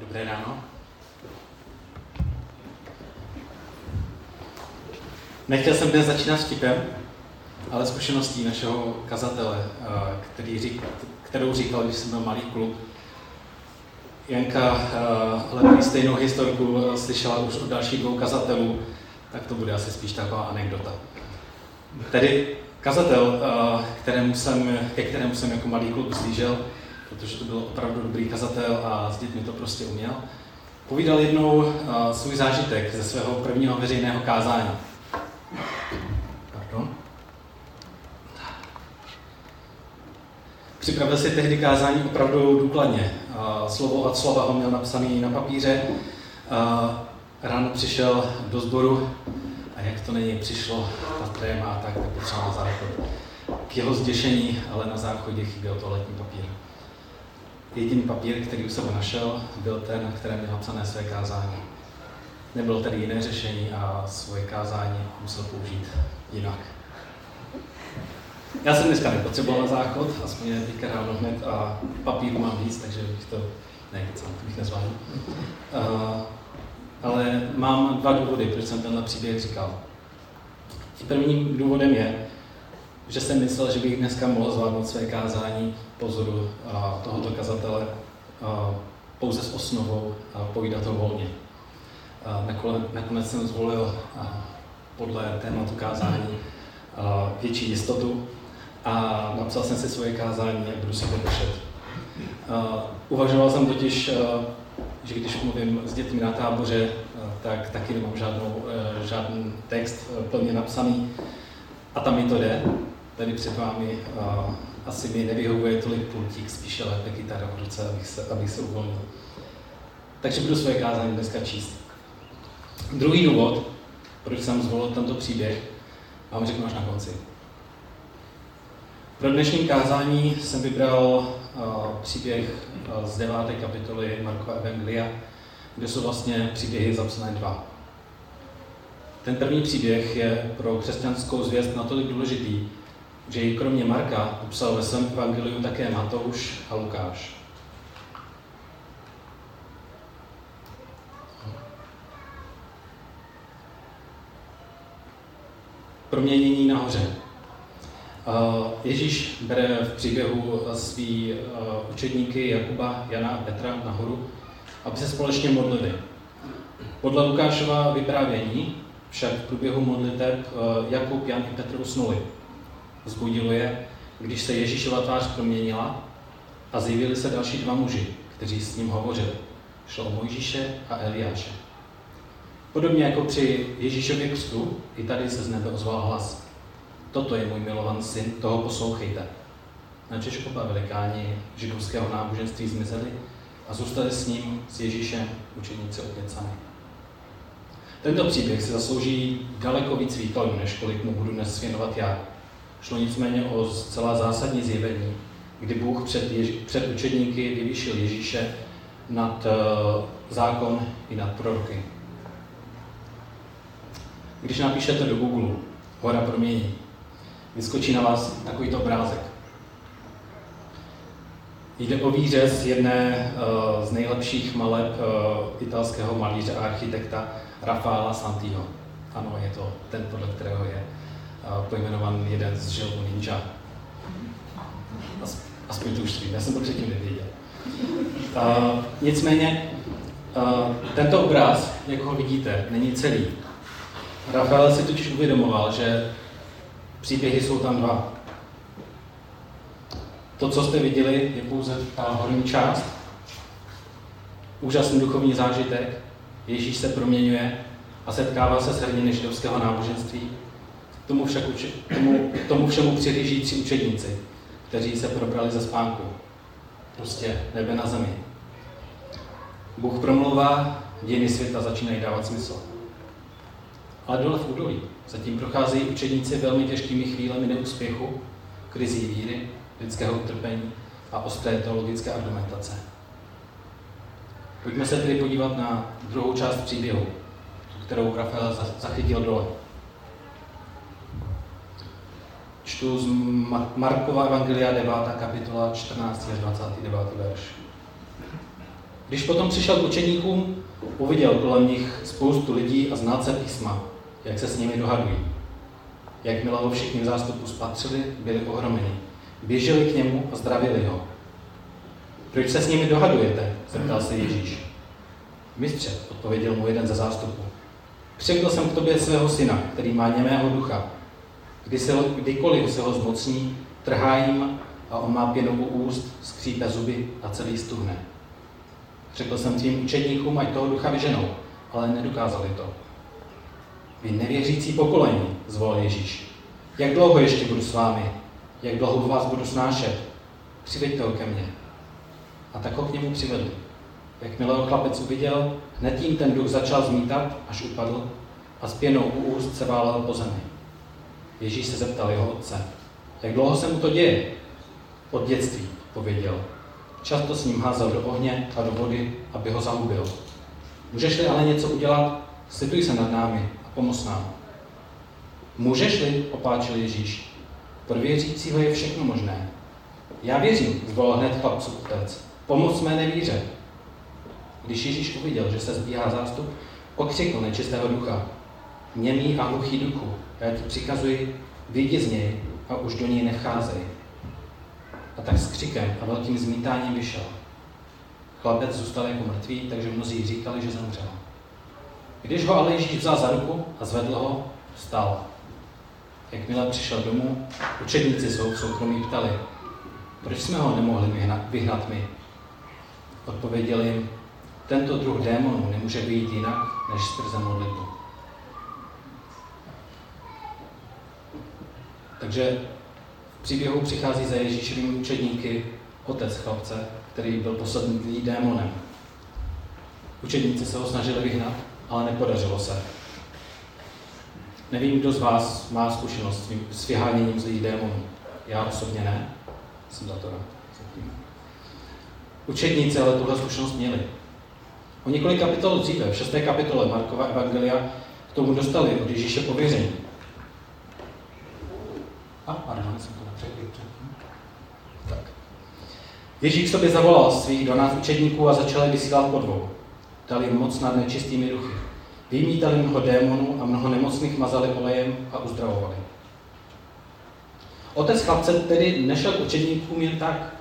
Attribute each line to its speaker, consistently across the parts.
Speaker 1: Dobré ráno. Nechtěl jsem dnes začínat vtipem, ale zkušeností našeho kazatele, eh, který řík, kterou říkal, když jsem byl malý kluk. Janka hledají stejnou historku eh, slyšela už od dalších dvou kazatelů, tak to bude asi spíš taková anekdota. Tedy kazatel, eh, kterému jsem, ke kterému jsem jako malý kluk zlížel, protože to byl opravdu dobrý kazatel a s dětmi to prostě uměl, povídal jednou uh, svůj zážitek ze svého prvního veřejného kázání. Pardon. Připravil si tehdy kázání opravdu důkladně. Uh, slovo od slova ho měl napsaný na papíře. Uh, ráno přišel do sboru a jak to není, přišlo ta tréma a tak, tak potřeboval záchod. K jeho zděšení, ale na záchodě chyběl toaletní papír. Jediný papír, který už jsem našel, byl ten, na kterém měl napsané své kázání. Nebylo tady jiné řešení a svoje kázání musel použít jinak. Já jsem dneska nepotřeboval záchod, aspoň je teďka ráno hned a papíru mám víc, takže bych to, ne, to bych nezvládl. Uh, ale mám dva důvody, proč jsem tenhle příběh říkal. Prvním důvodem je, že jsem myslel, že bych dneska mohl zvládnout své kázání pozoru tohoto kazatele pouze s osnovou a povídat to volně. Nakonec jsem zvolil podle tématu kázání větší jistotu a napsal jsem si svoje kázání a budu si držet. Uvažoval jsem totiž, že když mluvím s dětmi na táboře, tak taky nemám žádnou, žádný text plně napsaný a tam mi to jde, tady před vámi uh, asi mi nevyhovuje tolik pultík, spíše lépe kytara v ruce, abych se, abych se uvolnil. Takže budu své kázání dneska číst. Druhý důvod, proč jsem zvolil tento příběh, vám řeknu až na konci. Pro dnešní kázání jsem vybral uh, příběh uh, z deváté kapitoly Markova Evangelia, kde jsou vlastně příběhy zapsané dva. Ten první příběh je pro křesťanskou zvěst natolik důležitý, že ji kromě Marka upsal ve svém evangeliu také Matouš a Lukáš. Proměnění nahoře. Ježíš bere v příběhu svý učedníky Jakuba, Jana a Petra nahoru, aby se společně modlili. Podle Lukášova vyprávění však v průběhu modliteb Jakub, Jan i Petr usnuli. Vzbudilo je, když se Ježíšova tvář proměnila a zjevili se další dva muži, kteří s ním hovořili. Šlo o Mojžíše a Eliáše. Podobně jako při Ježíšově křtu, i tady se z nebe ozval hlas. Toto je můj milovaný syn, toho poslouchejte. Načež oba velikáni židovského náboženství zmizeli a zůstali s ním, s Ježíšem, učeníci opět sami. Tento příběh si zaslouží daleko víc výkladů, než kolik mu budu dnes věnovat já. Šlo nicméně o zcela zásadní zjevení, kdy Bůh před, Ježi, před učedníky vyvýšil Ježíše nad uh, zákon i nad proroky. Když napíšete do Google hora promění, vyskočí na vás takovýto obrázek. Jde o výřez jedné uh, z nejlepších maleb uh, italského malíře a architekta Rafaela Santiho. Ano, je to ten, podle kterého je pojmenovan jeden z želvů ninja. Aspoň to už vím, já jsem to předtím nevěděl. Uh, nicméně, uh, tento obraz, jak ho vidíte, není celý. Rafael si totiž uvědomoval, že příběhy jsou tam dva. To, co jste viděli, je pouze ta horní část. Úžasný duchovní zážitek. Ježíš se proměňuje a setkává se s hrdiny židovského náboženství Tomu, však tomu, tomu všemu přihlíží tři učedníci, kteří se probrali ze spánku. Prostě nebe na zemi. Bůh promlouvá, dějiny světa začínají dávat smysl. Ale dole v údolí zatím procházejí učedníci velmi těžkými chvílemi neúspěchu, krizí víry, lidského utrpení a ostré teologické argumentace. Pojďme se tedy podívat na druhou část příběhu, kterou Rafael zachytil dole. Čtu z Markova Evangelia 9. kapitola 14. až 29. verš. Když potom přišel k učeníkům, uviděl kolem nich spoustu lidí a znáce písma, jak se s nimi dohadují. Jakmile ho všichni v zástupu spatřili, byli ohromeni. Běželi k němu a zdravili ho. Proč se s nimi dohadujete? zeptal se Ježíš. Mistře, odpověděl mu jeden ze zástupů. Přivedl jsem k tobě svého syna, který má němého ducha. Kdy se ho, kdykoliv se ho zmocní, trhá jim a on má pěnu u úst, skřípe zuby a celý stuhne. Řekl jsem tvým učedníkům, ať toho ducha vyženou, ale nedokázali to. Vy nevěřící pokolení, zvolal Ježíš. Jak dlouho ještě budu s vámi? Jak dlouho vás budu snášet? Přiveďte ho ke mně. A tak ho k němu přivedli. Jakmile ho chlapec uviděl, hned jim ten duch začal zmítat, až upadl a s pěnou u úst se válel po zemi. Ježíš se zeptal jeho otce, jak dlouho se mu to děje? Od dětství, pověděl. Často s ním házel do ohně a do vody, aby ho zahubil. Můžeš-li ale něco udělat, slituj se nad námi a pomoz nám. Můžeš-li, opáčil Ježíš. Pro věřícího je všechno možné. Já věřím, zvolal hned chlapců otec. Pomoc mé nevíře. Když Ježíš uviděl, že se zbíhá zástup, pokřikl nečistého ducha. Němý a hluchý duchu, já ti přikazuji, vyjdi z něj a už do něj nevcházej. A tak s křikem a velkým zmítáním vyšel. Chlapec zůstal jako mrtvý, takže mnozí říkali, že zemřel. Když ho ale Ježíš vzal za ruku a zvedl ho, vstal. Jakmile přišel domů, učedníci jsou v soukromí ptali, proč jsme ho nemohli vyhnat, vyhnat my? Odpověděl jim, tento druh démonů nemůže být jinak, než skrze modlitbu. Takže v příběhu přichází za Ježíšovými učedníky otec chlapce, který byl poslední démonem. Učedníci se ho snažili vyhnat, ale nepodařilo se. Nevím, kdo z vás má zkušenost s vyháněním zlých démonů. Já osobně ne. Jsem za to rád. Učedníci ale tuhle zkušenost měli. O několik kapitol dříve, v šesté kapitole Markova Evangelia, k tomu dostali od Ježíše pověření. A, pardon, jsem to nepřekryl Tak. Ježíš sobě zavolal svých 12 učedníků a začal je vysílat po dvou. Dal jim moc nad nečistými duchy. Vymítali mnoho démonů a mnoho nemocných mazali olejem a uzdravovali. Otec chlapce tedy nešel k učedníkům jen tak.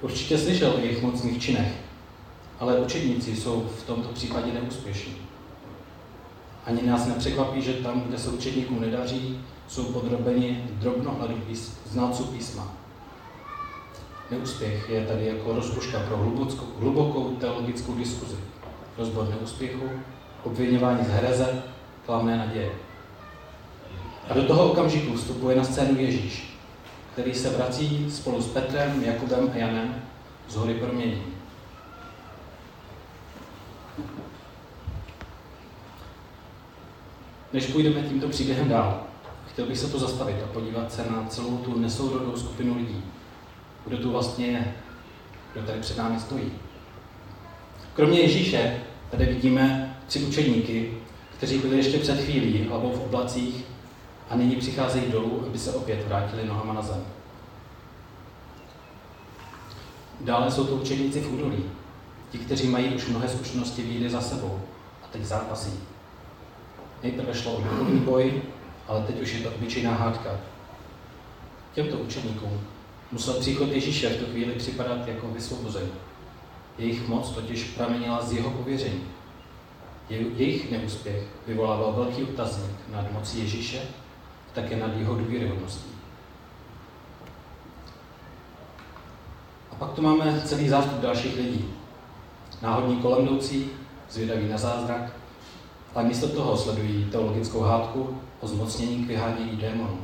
Speaker 1: Určitě slyšel o jejich mocných činech, ale učedníci jsou v tomto případě neúspěšní. Ani nás nepřekvapí, že tam, kde se učedníkům nedaří, jsou podrobeni drobnohledu pís, znalců písma. Neúspěch je tady jako rozbuška pro hlubokou, hlubokou teologickou diskuzi. Rozbor neúspěchu, obvinování z hereze, klamné naděje. A do toho okamžiku vstupuje na scénu Ježíš, který se vrací spolu s Petrem, Jakubem a Janem z hory promění. Než půjdeme tímto příběhem dál, chtěl bych se tu zastavit a podívat se na celou tu nesourodou skupinu lidí. Kdo tu vlastně je? Kdo tady před námi stojí? Kromě Ježíše tady vidíme tři učedníky, kteří byli ještě před chvílí hlavou v oblacích a nyní přicházejí dolů, aby se opět vrátili nohama na zem. Dále jsou to učeníci v údolí, ti, kteří mají už mnohé zkušenosti víry za sebou a teď zápasí. Nejprve šlo o duchovní boj, ale teď už je to obyčejná hádka. Těmto učeníkům musel příchod Ježíše v tu chvíli připadat jako vysvobození. Jejich moc totiž pramenila z jeho pověření. Jejich neúspěch vyvolával velký otazník nad mocí Ježíše, také nad jeho důvěryhodností. A pak tu máme celý zástup dalších lidí. Náhodní kolem jdoucí, zvědaví na zázrak, ale místo toho sledují teologickou hádku o zmocnění k vyhánění démonů.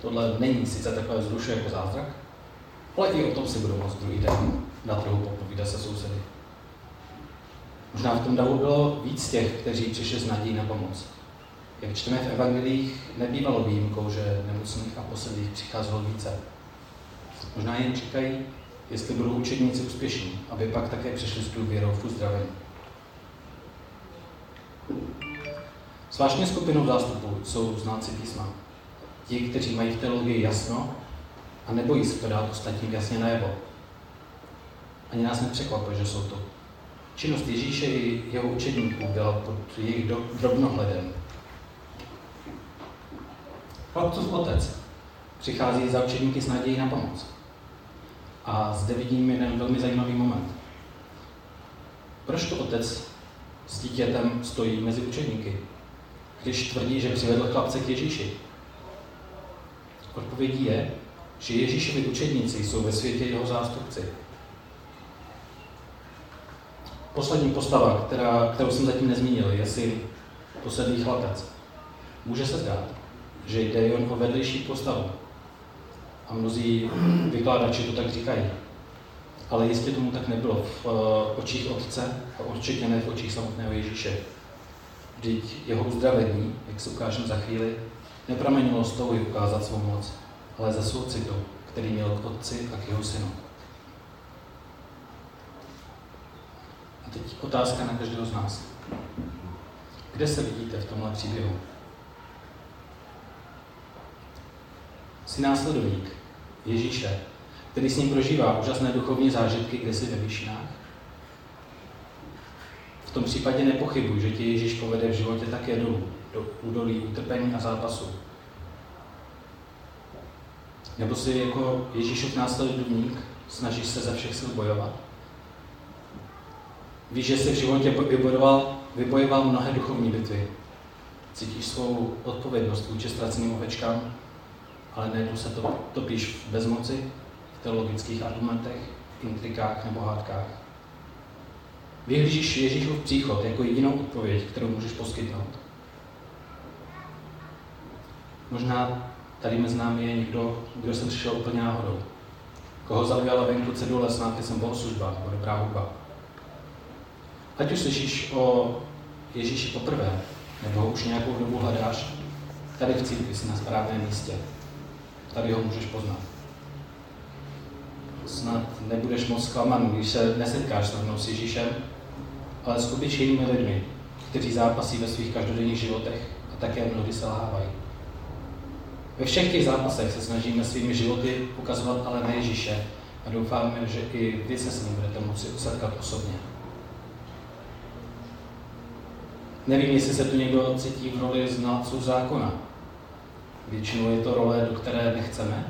Speaker 1: Tohle není sice takové vzduše jako zázrak, ale i o tom si budou moct druhý den na trhu popovídat se sousedy. Možná v tom davu bylo víc těch, kteří přišli s nadějí na pomoc. Jak čteme v evangelích, nebývalo výjimkou, že nemocných a posedlých přicházelo více. Možná jen čekají, jestli budou učedníci úspěšní, aby pak také přišli s důvěrou v uzdravení. Zvláštně skupinou zástupů jsou znáci písma. Ti, kteří mají v teologii jasno a nebojí se to dát ostatním jasně najevo. Ani nás nepřekvapuje, že jsou to. Činnost Ježíše i jeho učedníků byla pod jejich drobnohledem. Chlapcův otec přichází za učedníky s nadějí na pomoc. A zde vidím jeden velmi zajímavý moment. Proč to otec s dítětem stojí mezi učedníky, když tvrdí, že přivedl chlapce k Ježíši? Odpovědí je, že Ježíšovi učedníci jsou ve světě jeho zástupci. Poslední postava, která, kterou jsem zatím nezmínil, je syn, posedlý chlapec. Může se zdát, že jde jen o vedlejší postavu. A mnozí vykládači to tak říkají. Ale jistě tomu tak nebylo v uh, očích Otce a určitě ne v očích samotného Ježíše. Vždyť jeho uzdravení, jak se ukážeme za chvíli, nepramenilo z toho ukázat svou moc, ale ze soucitu, který měl k Otci a k jeho synu. A teď otázka na každého z nás. Kde se vidíte v tomhle příběhu? Jsi následovník Ježíše, který s ním prožívá úžasné duchovní zážitky kde jsi ve výšinách? V tom případě nepochybuj, že tě Ježíš povede v životě také dolů, do údolí utrpení a zápasu. Nebo jsi jako Ježíšův následovník, snažíš se ze všech sil bojovat? Víš, že jsi v životě vybojoval, vybojoval mnohé duchovní bitvy. Cítíš svou odpovědnost vůči ztraceným ovečkám ale najednou se to topíš v bezmoci, teologických argumentech, intrikách nebo hádkách. Vyhlížíš Ježíšův příchod jako jedinou odpověď, kterou můžeš poskytnout. Možná tady mezi námi je někdo, kdo se přišel úplně náhodou. Koho zaujala venku cedule s nápisem bohoslužba nebo dobrá hudba. Ať už slyšíš o Ježíši poprvé, nebo ho už nějakou dobu hledáš, tady v církvi jsi na správném místě. Tady ho můžeš poznat. Snad nebudeš moc zklamaný, když se nesetkáš s s Ježíšem, ale s obyčejnými lidmi, kteří zápasí ve svých každodenních životech a také mnohdy selhávají. Ve všech těch zápasech se snažíme svými životy ukazovat ale na Ježíše a doufáme, že i vy se s ním budete moci usetkat osobně. Nevím, jestli se tu někdo cítí v roli znalců zákona, Většinou je to role, do které nechceme.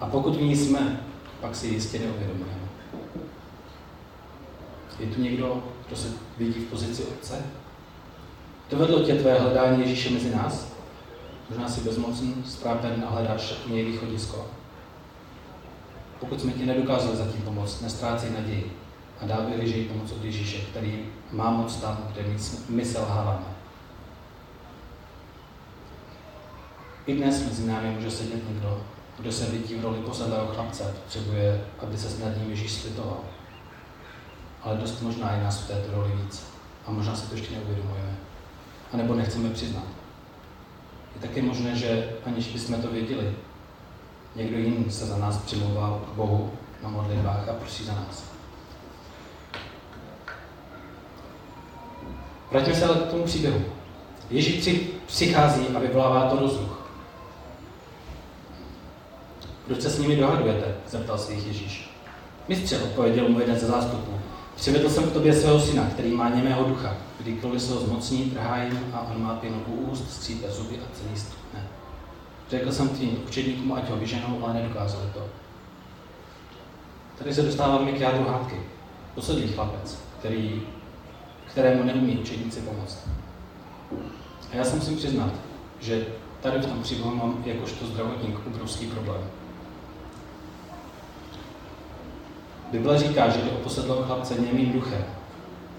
Speaker 1: A pokud v ní jsme, pak si jistě neuvědomujeme. Je tu někdo, kdo se vidí v pozici Otce? Dovedlo tě tvé hledání Ježíše mezi nás? Možná si bezmocný, zpraven a hledáš u něj východisko. Pokud jsme ti nedokázali zatím pomoct, nestrácej naději a dávej vyhlížej pomoc od Ježíše, který má moc tam, kde my selháváme. I dnes mezi námi může sedět někdo, kdo se vidí v roli posadlého chlapce, potřebuje, aby se nad ním Ježíš slitoval. Ale dost možná je nás v této roli víc. A možná se to ještě neuvědomujeme. A nebo nechceme přiznat. Je také možné, že aniž bychom to věděli, někdo jiný se za nás přimlouvá k Bohu na modlitbách a prosí za nás. Vraťme se ale k tomu příběhu. Ježíš přichází a vyvolává to rozruch. Proč se s nimi dohadujete? zeptal se jich Ježíš. Mistře, odpověděl mu jeden ze zástupů. Přivedl jsem k tobě svého syna, který má němého ducha. Kdykoliv se ho zmocní, trhá jim a on má pěnu u úst, skřípe zuby a celý stupne. Řekl jsem tvým učedníkům, ať ho vyženou, ale nedokázali to. Tady se dostáváme k jádru hádky. Poslední chlapec, který, kterému neumí učedníci pomoct. A já se musím přiznat, že tady v tom příběhu mám jakožto zdravotník obrovský problém. Bible říká, že jde o posedlého chlapce němým duchem.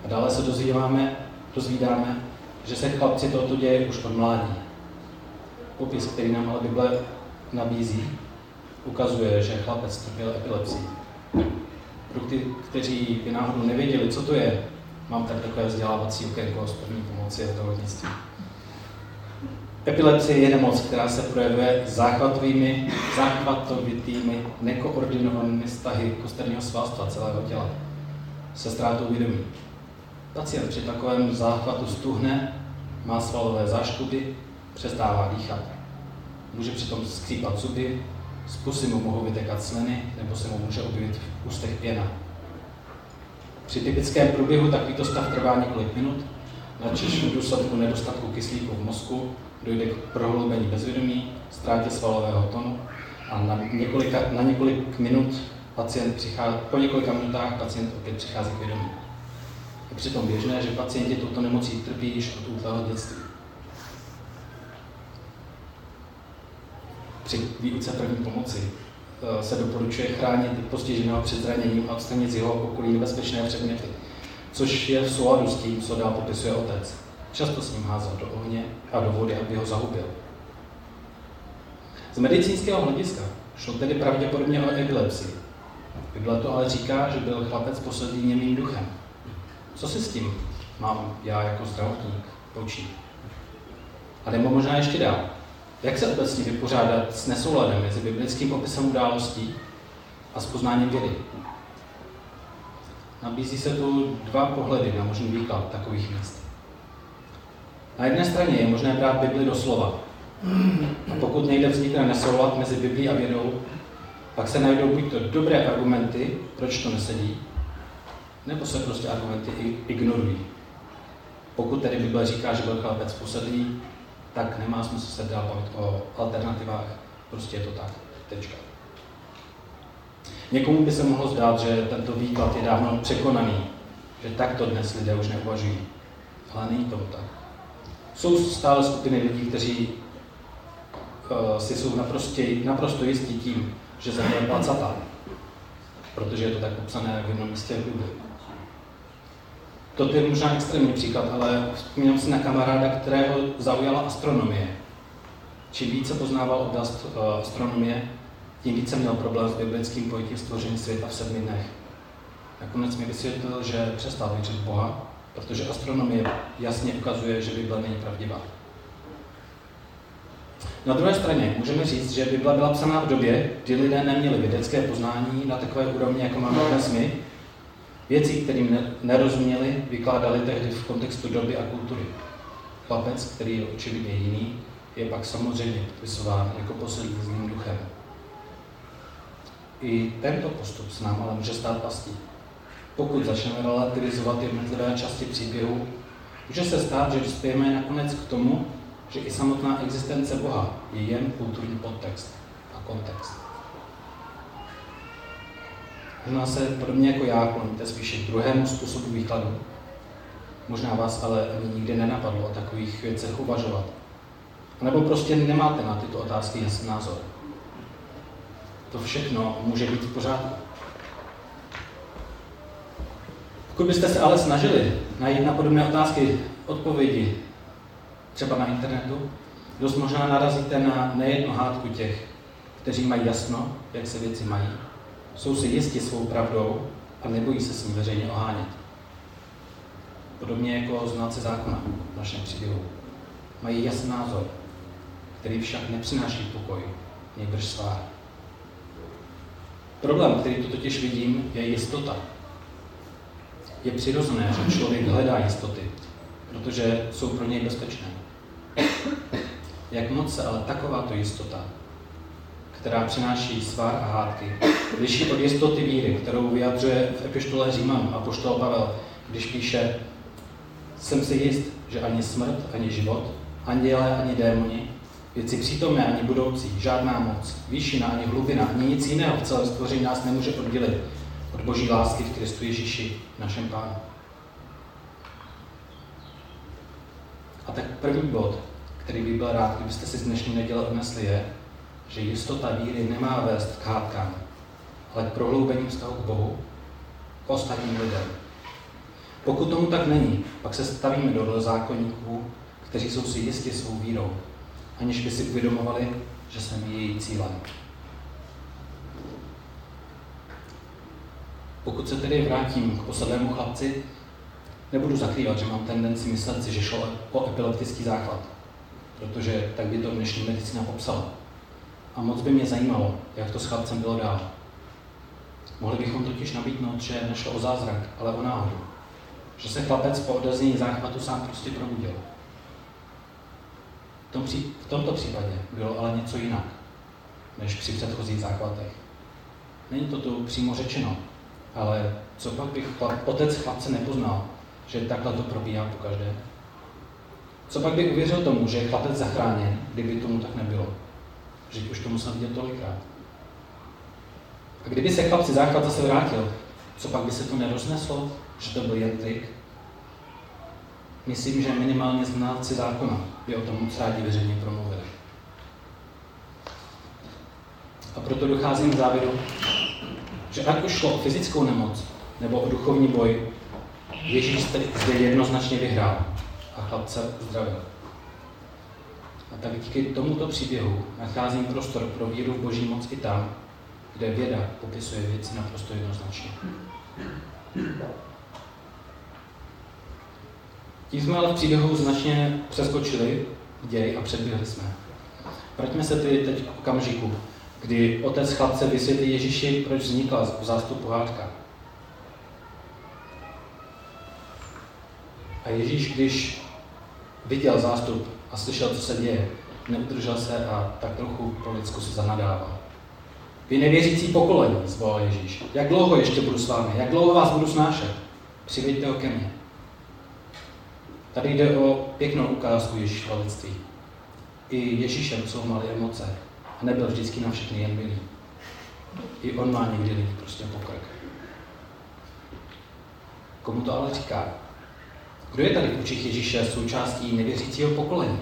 Speaker 1: A dále se dozvídáme, dozvídáme, že se chlapci toto děje už od mládí. Popis, který nám ale Bible nabízí, ukazuje, že chlapec trpěl epilepsii. Pro ty, kteří by náhodou nevěděli, co to je, mám tak takové vzdělávací okénko z první pomoci a zdravotnictví. Epilepsie je nemoc, která se projevuje záchvatovými, záchvatovitými, nekoordinovanými stahy kosterního svalstva celého těla se ztrátou vědomí. Pacient při takovém záchvatu stuhne, má svalové záškuby, přestává dýchat. Může přitom skřípat zuby, z pusy mu mohou vytekat sliny, nebo se mu může objevit v ústech pěna. Při typickém průběhu takovýto stav trvá několik minut, načež v důsledku nedostatku kyslíku v mozku dojde k prohloubení bezvědomí, ztrátě svalového tonu a na, několika, na několik minut pacient přichází, po několika minutách pacient opět přichází k vědomí. Je přitom běžné, že pacienti touto nemocí trpí již od útlého dětství. Při výuce první pomoci eh, se doporučuje chránit postiženého před zraněním a odstranit z jeho okolí nebezpečné předměty, což je v souladu s tím, co dál popisuje otec. Často s ním házel do ohně a do vody, aby ho zahubil. Z medicínského hlediska šlo tedy pravděpodobně o epilepsii. Bible to ale říká, že byl chlapec poslední němým duchem. Co si s tím mám já jako zdravotník počít? A nebo možná ještě dál. Jak se obecně vypořádat s nesouladem mezi biblickým popisem událostí a s poznáním vědy? Nabízí se tu dva pohledy na možný výklad takových míst. Na jedné straně je možné brát Bibli do slova. A pokud někde vznikne nesoulad mezi Biblí a vědou, pak se najdou buď to dobré argumenty, proč to nesedí, nebo se prostě argumenty ignorují. Pokud tedy Bible říká, že byl chlapec posedlý, tak nemá smysl se dál bavit o alternativách, prostě je to tak. Tečka. Někomu by se mohlo zdát, že tento výklad je dávno překonaný, že takto dnes lidé už neuvažují. Ale není tomu tak. Jsou stále skupiny lidí, kteří uh, si jsou naprosto, naprosto jistí tím, že země je placatá, protože je to tak popsané v jednom místě v Bibli. To je možná extrémní příklad, ale vzpomínám si na kamaráda, kterého zaujala astronomie. Čím více poznával oblast uh, astronomie, tím více měl problém s biblickým pojetím stvoření světa v sedmi dnech. Nakonec mi vysvětlil, že přestal věřit Boha, protože astronomie jasně ukazuje, že Bible není pravdivá. Na druhé straně můžeme říct, že Bible byla psaná v době, kdy lidé neměli vědecké poznání na takové úrovni, jako máme dnes my. Věci, kterým nerozuměli, vykládali tehdy v kontextu doby a kultury. Chlapec, který je očividně jiný, je pak samozřejmě podpisován jako poslední zlým duchem. I tento postup se nám ale může stát pastí. Pokud začneme relativizovat jednotlivé části příběhu, může se stát, že dospějeme nakonec k tomu, že i samotná existence Boha je jen kulturní podtext a kontext. Možná se podobně jako já kloníte spíše k druhému způsobu výkladu. Možná vás ale ani nikdy nenapadlo o takových věcech uvažovat. A nebo prostě nemáte na tyto otázky jasný názor. To všechno může být v pořádku. Pokud byste se ale snažili najít na podobné otázky odpovědi, třeba na internetu, dost možná narazíte na nejednu hádku těch, kteří mají jasno, jak se věci mají, jsou si jisti svou pravdou a nebojí se s ní veřejně ohánět. Podobně jako znáci zákona v našem příběhu. Mají jasný názor, který však nepřináší pokoj, nejbrž svár. Problém, který tu totiž vidím, je jistota. Je přirozené, že člověk hledá jistoty, protože jsou pro něj bezpečné. Jak moc se ale takováto jistota, která přináší svár a hádky, liší od jistoty víry, kterou vyjadřuje v epištole Říman a poštol Pavel, když píše Jsem si jist, že ani smrt, ani život, anděle, ani démoni, věci přítomné ani budoucí, žádná moc, výšina ani hlubina, ani nic jiného v celém stvoření nás nemůže oddělit od boží lásky v Kristu Ježíši, našem Pánu. A tak první bod, který bych byl rád, kdybyste si z dnešní neděle odnesli, je, že jistota víry nemá vést k hádkám, ale k prohloubení vztahu k Bohu, k ostatním lidem. Pokud tomu tak není, pak se stavíme do zákonníků, kteří jsou si jistí svou vírou, aniž by si uvědomovali, že jsme její cílem. Pokud se tedy vrátím k posadlému chlapci, nebudu zakrývat, že mám tendenci myslet si, že šlo o epileptický záchvat, protože tak by to dnešní medicína popsala. A moc by mě zajímalo, jak to s chlapcem bylo dál. Mohli bychom totiž nabídnout, že nešlo o zázrak, ale o náhodu. Že se chlapec po odeznění záchvatu sám prostě probudil. V, tom v tomto případě bylo ale něco jinak, než při předchozích záchvatech. Není to tu přímo řečeno, Ale co pak bych otec chlapce nepoznal, že takhle to probíhá po každé? Co pak by uvěřil tomu, že je chlapec zachráněn, kdyby tomu tak nebylo? Že už to musel vidět tolikrát. A kdyby se chlapci základ zase vrátil, co pak by se to nerozneslo, že to byl jen trik? Myslím, že minimálně znalci zákona by o tom moc rádi veřejně promluvili. A proto docházím k závěru, že ať už šlo o fyzickou nemoc nebo o duchovní boj, Ježíš zde jednoznačně vyhrál a chlapce uzdravil. A tak díky tomuto příběhu nacházím prostor pro víru v boží moc i tam, kde věda popisuje věci naprosto jednoznačně. Tím jsme ale v příběhu značně přeskočili děj a předběhli jsme. Vraťme se tedy teď k okamžiku, kdy otec chlapce vysvětlí Ježíši, proč vznikla v zástupu hádka. A Ježíš, když viděl zástup a slyšel, co se děje, neudržel se a tak trochu po lidsku se zanadával. Vy nevěřící pokolení, zvolal Ježíš. Jak dlouho ještě budu s vámi? Jak dlouho vás budu snášet? Přiveďte ho ke mně. Tady jde o pěknou ukázku Ježíšova lidství. I Ježíšem jsou malé emoce a nebyl vždycky na všechny jen milý. I on má někdy lidi prostě pokrk. Komu to ale říká? Kdo je tady v Ježíše součástí nevěřícího pokolení?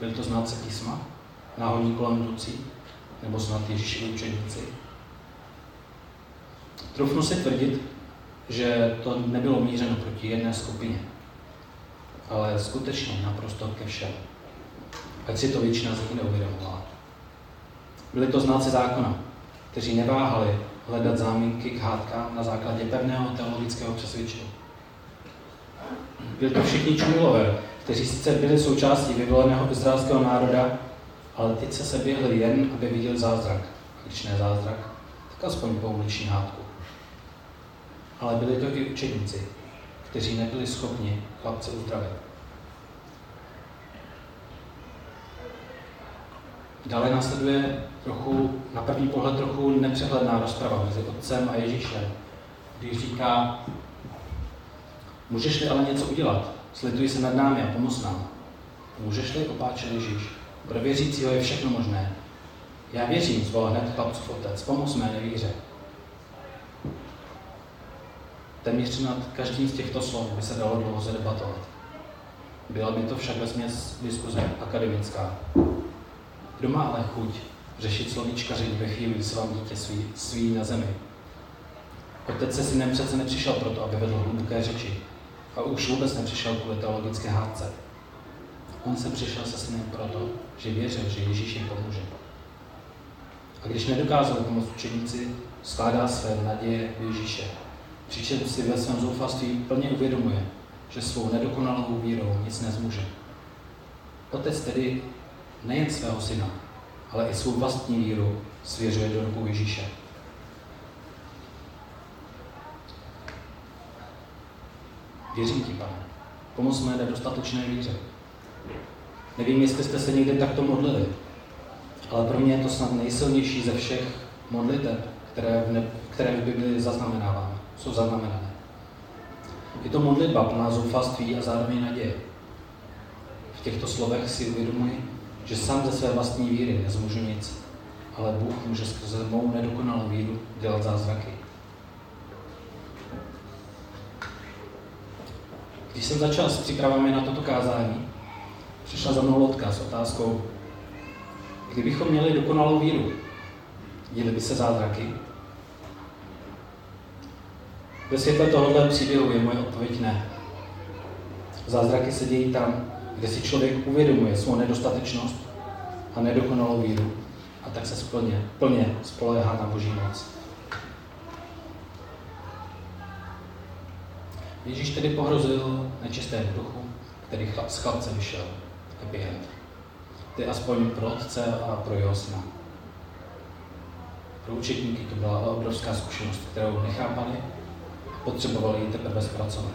Speaker 1: Byl to znalce písma? Náhodní kolem jdoucí? Nebo snad Ježíšovi učeníci? Trufnu si tvrdit, že to nebylo mířeno proti jedné skupině, ale skutečně naprosto ke všem. Ať si to většina z nich neuvědomovala. Byli to znáci zákona, kteří neváhali hledat záminky k hádkám na základě pevného teologického přesvědčení. Byli to všichni čumilové, kteří sice byli součástí vyvoleného izraelského národa, ale teď se běhli jen, aby viděl zázrak. A když ne zázrak, tak aspoň pouliční hádku. Ale byli to i učeníci, kteří nebyli schopni chlapce uzdravit. Dále následuje trochu, na první pohled trochu nepřehledná rozprava mezi otcem a Ježíšem, když říká, můžeš-li ale něco udělat, slituj se nad námi a pomoz nám. Můžeš-li, opáče Ježíš, pro věřícího je všechno možné. Já věřím, zvolal hned chlapcův otec, pomoz mé nevíře. Téměř nad každým z těchto slov by se dalo dlouho zadebatovat. Byla by to však vesměs diskuze akademická. Kdo má ale chuť řešit slovíčkaření ve chvíli, kdy se vám dítě sví, sví na zemi? Otec se synem přece nepřišel proto, aby vedl hluboké řeči. A už vůbec nepřišel kvůli teologické hádce. On se přišel se synem proto, že věřil, že Ježíš jim pomůže. A když nedokázal pomoct učeníci, skládá své naděje v Ježíše. Přičemž si ve svém zoufalství plně uvědomuje, že svou nedokonalou vírou nic nezmůže. Otec tedy nejen svého syna, ale i svou vlastní víru svěřuje do rukou Ježíše. Věřím ti, pane. Pomoz mé nedostatečné víře. Nevím, jestli jste se někdy takto modlili, ale pro mě je to snad nejsilnější ze všech modlitev, které v, ne, které v Biblii zaznamenáváme, jsou zaznamenané. Je to modlitba plná zoufalství a zároveň naděje. V těchto slovech si uvědomuji, že sám ze své vlastní víry nezmůžu nic, ale Bůh může skrze mou nedokonalou víru dělat zázraky. Když jsem začal s přípravami na toto kázání, přišla za mnou lotka s otázkou, kdybychom měli dokonalou víru, děli by se zázraky? Ve světle tohoto příběhu je moje odpověď ne. Zázraky se dějí tam, kde si člověk uvědomuje svou nedostatečnost a nedokonalou víru a tak se splně, plně spoléhá na Boží moc. Ježíš tedy pohrozil nečistému duchu, který z chlapce vyšel. Happy end. Ty aspoň pro otce a pro jeho syna. Pro učetníky to byla obrovská zkušenost, kterou nechápali potřebovali ji teprve zpracovat.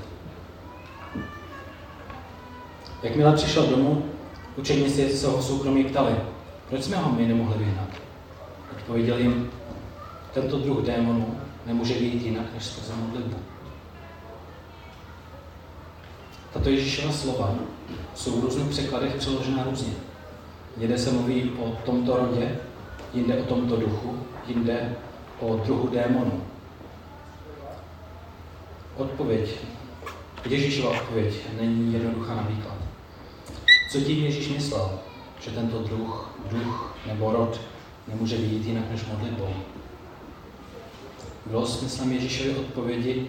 Speaker 1: Jakmile přišel domů, učeníci se ho soukromí ptali, proč jsme ho my nemohli vyhnat. Odpověděl jim, tento druh démonů nemůže být jinak než skrze modlitbu. Tato Ježíšova slova jsou v různých překladech přeložena různě. Někde se mluví o tomto rodě, jinde o tomto duchu, jinde o druhu démonu. Odpověď, Ježíšova odpověď není jednoduchá na výklad. Co tím Ježíš myslel, že tento druh, duch nebo rod nemůže být jinak než modlitbou? Bylo smyslem Ježíšovy odpovědi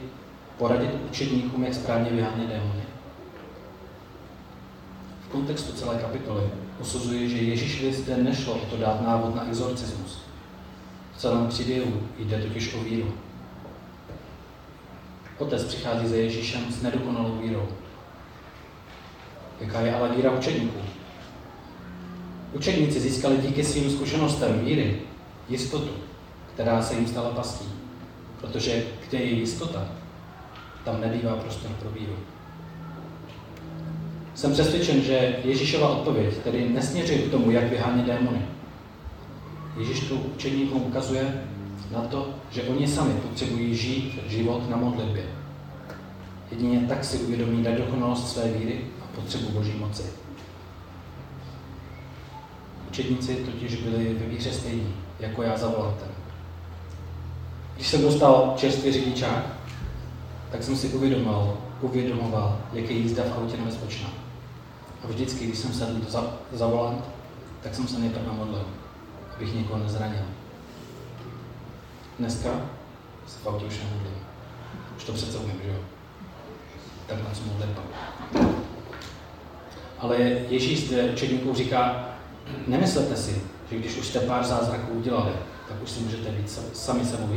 Speaker 1: poradit učedníkům, jak správně vyhánět démony? V kontextu celé kapitoly usuzuje, že Ježíšovi zde nešlo o to dát návod na exorcismus. V celém příběhu jde totiž o víru. Otec přichází za Ježíšem s nedokonalou vírou. Jaká je ale víra učedníků? Učedníci získali díky svým zkušenostem víry jistotu, která se jim stala pastí. Protože kde je jistota, tam nebývá prostor pro víru. Jsem přesvědčen, že Ježíšova odpověď tedy nesměřuje k tomu, jak vyhánět démony. Ježíš tu učedníkům ukazuje na to, že oni sami potřebují žít život na modlitbě. Jedině tak si uvědomí nedokonalost své víry a potřebu Boží moci. Učedníci totiž byli ve víře stejní, jako já za volantem. Když jsem dostal čerstvý řidičák, tak jsem si uvědomoval, uvědomoval, jak je jízda v autě nebezpečná. A vždycky, když jsem sedl za, za volant, tak jsem se nejprve modlil, abych někoho nezranil. Dneska se v autě už nemodlím. Už to přece umím, že jo? Tak na co modlitba. Ale Ježíš zde učedníkům říká, nemyslete si, že když už jste pár zázraků udělali, tak už si můžete být sami sebou.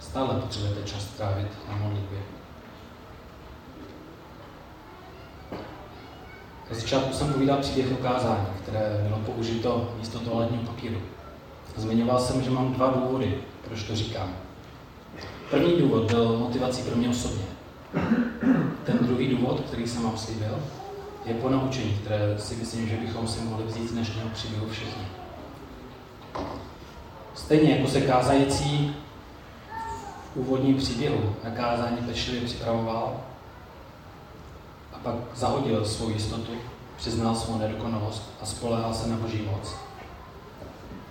Speaker 1: Stále potřebujete čas trávit na modlitbě. Na začátku jsem povídal příběh o kázání, které bylo použito místo toaletního papíru. Zmiňoval jsem, že mám dva důvody, proč to říkám. První důvod byl motivací pro mě osobně. Ten druhý důvod, který jsem vám slíbil, je po naučení, které si myslím, že bychom si mohli vzít z dnešního příběhu všichni. Stejně jako se kázající v úvodním příběhu na kázání pečlivě připravoval a pak zahodil svou jistotu, přiznal svou nedokonalost a spolehal se na Boží moc.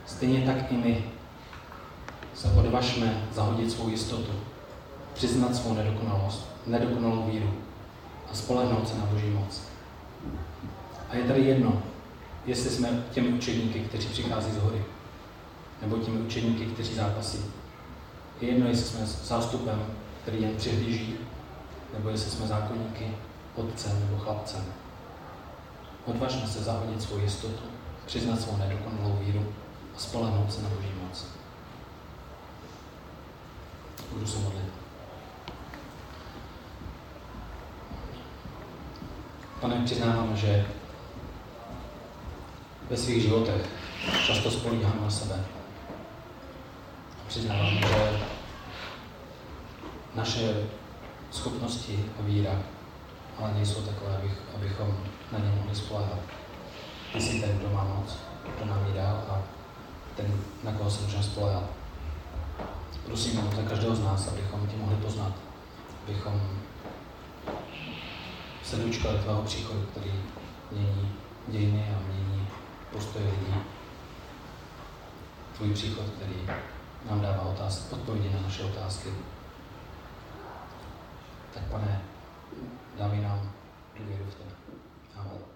Speaker 1: Stejně tak i my se odvažme zahodit svou jistotu, přiznat svou nedokonalost, nedokonalou víru a spolehnout se na Boží moc. A je tady jedno, jestli jsme těmi učedníky, kteří přichází z hory, nebo těmi učedníky, kteří zápasí. Je jedno, jestli jsme zástupem, který jen přihlíží, nebo jestli jsme zákonníky, otcem nebo chlapcem. Odvažme se zahodit svou jistotu, přiznat svou nedokonalou víru a spolehnout se na Boží moc. Budu se modlit. Pane, přiznávám, že ve svých životech často spolíhám na sebe. Přiznávám, že naše schopnosti a víra ale nejsou takové, abych, abychom na ně mohli spolehat. Ty jsi ten, kdo má moc, kdo nám ji dal a ten, na koho se můžeme spolehat. Prosím to každého z nás, abychom tě mohli poznat, abychom se dočkali tvého příchodu, který mění dějiny a mění postoje lidí. Tvůj příchod, který nám dává otázky, odpovědi na naše otázky. Tak pane, dávej nám důvěru v tebe. Amen.